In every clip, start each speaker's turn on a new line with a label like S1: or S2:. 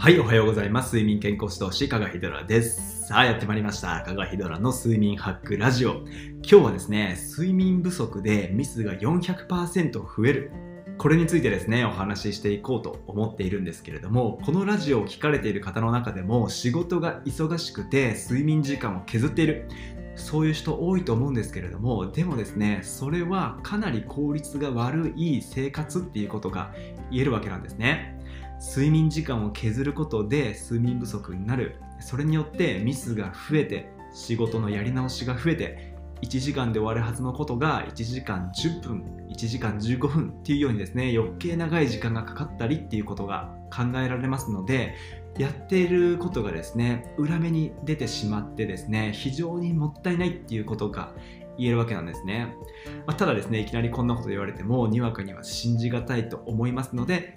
S1: はい、おはようございます。睡眠健康指導士、加賀ひどらです。さあ、やってまいりました。加賀ひどらの睡眠ハックラジオ。今日はですね、睡眠不足でミスが400%増える。これについてですね、お話ししていこうと思っているんですけれども、このラジオを聞かれている方の中でも、仕事が忙しくて睡眠時間を削っている。そういう人多いと思うんですけれども、でもですね、それはかなり効率が悪い生活っていうことが言えるわけなんですね。睡眠時間を削ることで睡眠不足になる。それによってミスが増えて仕事のやり直しが増えて1時間で終わるはずのことが1時間10分1時間15分っていうようにですね余計長い時間がかかったりっていうことが考えられますのでやっていることがですね裏目に出てしまってですね非常にもったいないっていうことが言えるわけなんですね、まあ、ただですねいきなりこんなこと言われてもにわかには信じがたいと思いますので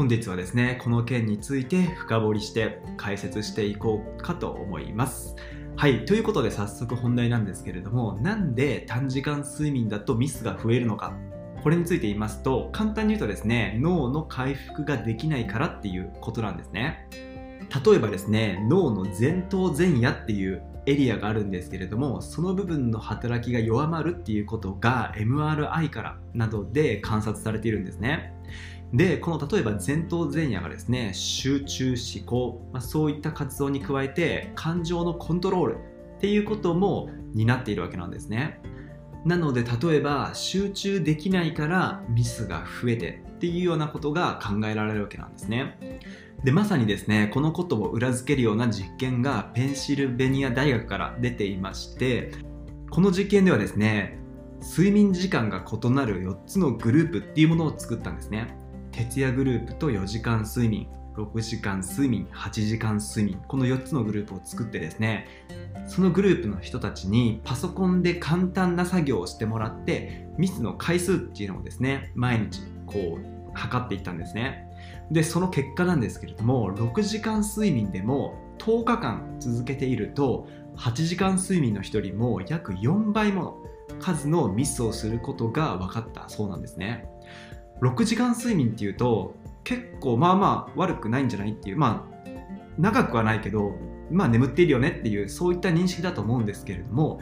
S1: 本日はですねこの件について深掘りして解説していこうかと思います。はいということで早速本題なんですけれどもなんで短時間睡眠だとミスが増えるのか。これについて言いますと簡単に言うとですね脳の回復ができないからっていうことなんですね。例えばですね脳の前頭前野っていうエリアがあるんですけれどもその部分の働きが弱まるっていうことが MRI からなどで観察されているんですね。でこの例えば前頭前野がですね集中思考、まあ、そういった活動に加えて感情のコントロールっていうことも担っているわけなんですね。なので例えば集中できないからミスが増えてっていうようなことが考えられるわけなんですね。でまさにですねこのことを裏付けるような実験がペンシルベニア大学から出ていましてこの実験ではですね睡眠時間が異なる4つのグループっていうものを作ったんですね。徹夜グループと4時間睡眠6時間睡眠8時間睡眠この4つのグループを作ってですねそのグループの人たちにパソコンで簡単な作業をしてもらってミスの回数っていうのをですね毎日こう測っていったんですね。でその結果なんですけれども6時間睡眠でも10日間続けていると8時間睡眠の人よりも約4倍もの数のミスをすることが分かったそうなんですね。6時間睡眠っていうと結構まあまあ悪くないんじゃないっていうまあ長くはないけどまあ眠っているよねっていうそういった認識だと思うんですけれども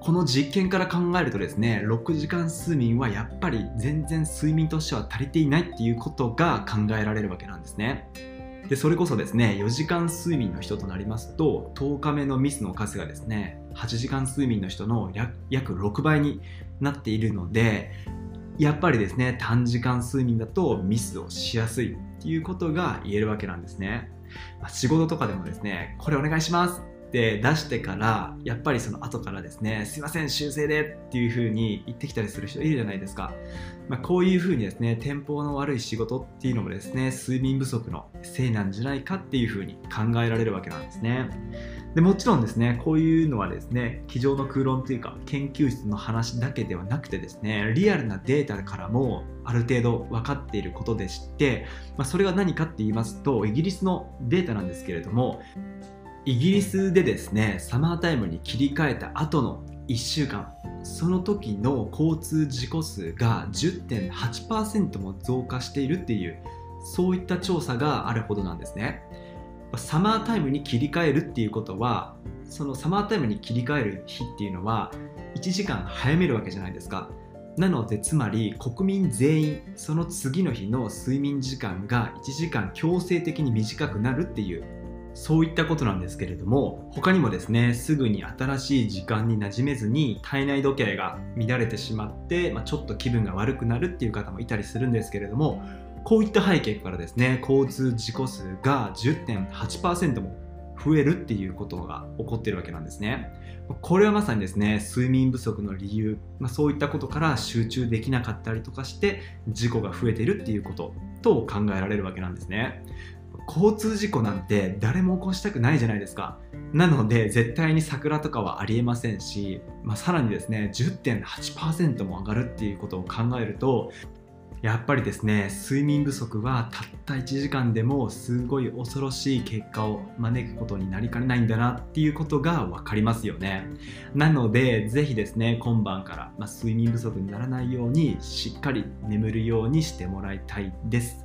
S1: この実験から考えるとですね6時間睡眠はやっぱり全然睡眠としては足りていないっていうことが考えられるわけなんですね。でそれこそですね4時間睡眠の人となりますと10日目のミスの数がですね8時間睡眠の人の約6倍になっているのでやっぱりですね短時間睡眠だとミスをしやすいっていうことが言えるわけなんですね、まあ、仕事とかでもですねこれお願いします。って出してからやっぱりその後からですねすいません修正でっていう風に言ってきたりする人いるじゃないですか、まあ、こういう風にですねテンポの悪い仕事っていうのもですね睡眠不足のせいなんじゃないかっていう風に考えられるわけなんですね。でもちろんですねこういうのはですね机上の空論というか研究室の話だけではなくてですねリアルなデータからもある程度分かっていることでして、まあ、それが何かって言いますとイギリスのデータなんですけれどもイギリスでですねサマータイムに切り替えた後の1週間その時の交通事故数が10.8%も増加しているっていうそういった調査があるほどなんですね。サマータイムに切り替えるっていうことはそのサマータイムに切り替える日っていうのは1時間早めるわけじゃないですか。なのでつまり国民全員その次の日の睡眠時間が1時間強制的に短くなるっていうそういったことなんですけれども他にもですねすぐに新しい時間に馴染めずに体内時計が乱れてしまって、まあ、ちょっと気分が悪くなるっていう方もいたりするんですけれどもこういった背景からですね交通事故数が10.8%も増えるっていうことが起こってるわけなんですね。これはまさにですね睡眠不足の理由、まあ、そういったことから集中できなかったりとかして事故が増えているっていうことと考えられるわけなんですね。交通事故なんて誰も起こしたくないじゃないですか。なので絶対に桜とかはありえませんし、まあ、さらにですね10.8%も上がるっていうことを考えるとやっぱりですね睡眠不足はたった1時間でもすごい恐ろしい結果を招くことになりかねないんだなっていうことが分かりますよね。なのでぜひですね今晩から、まあ、睡眠不足にならないようにしっかり眠るようにしてもらいたいです。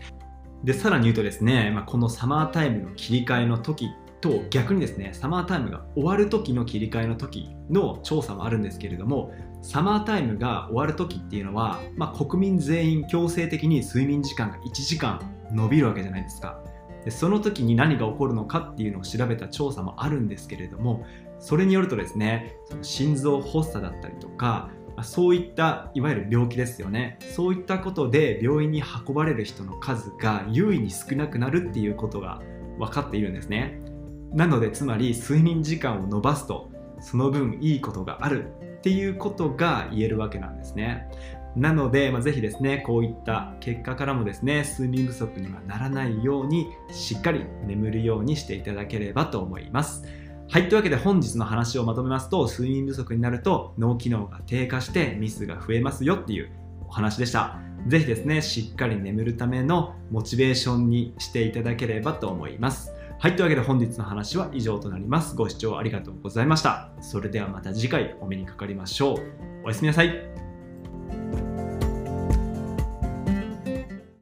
S1: でさらに言うとですね、まあ、このサマータイムの切り替えの時と逆にですねサマータイムが終わる時の切り替えの時の調査もあるんですけれどもサマータイムが終わる時っていうのは、まあ、国民全員強制的に睡眠時間が1時間伸びるわけじゃないですか。でその時に何が起こるのかっていうのを調べた調査もあるんですけれどもそれによるとですねその心臓発作だったりとかそういったいわゆる病気ですよね。そういったことで病院に運ばれる人の数が優位に少なくなるっていうことが分かっているんですね。なのでつまり睡眠時間を延ばすとその分いいことがあるっていうことが言えるわけなんですね。なので、まあ、ぜひですねこういった結果からもですね睡眠不足にはならないようにしっかり眠るようにしていただければと思います。はい、というわけで本日の話をまとめますと、睡眠不足になると脳機能が低下してミスが増えますよっていうお話でした。ぜひですね、しっかり眠るためのモチベーションにしていただければと思います。はい、というわけで本日の話は以上となります。ご視聴ありがとうございました。それではまた次回お目にかかりましょう。おやすみなさい。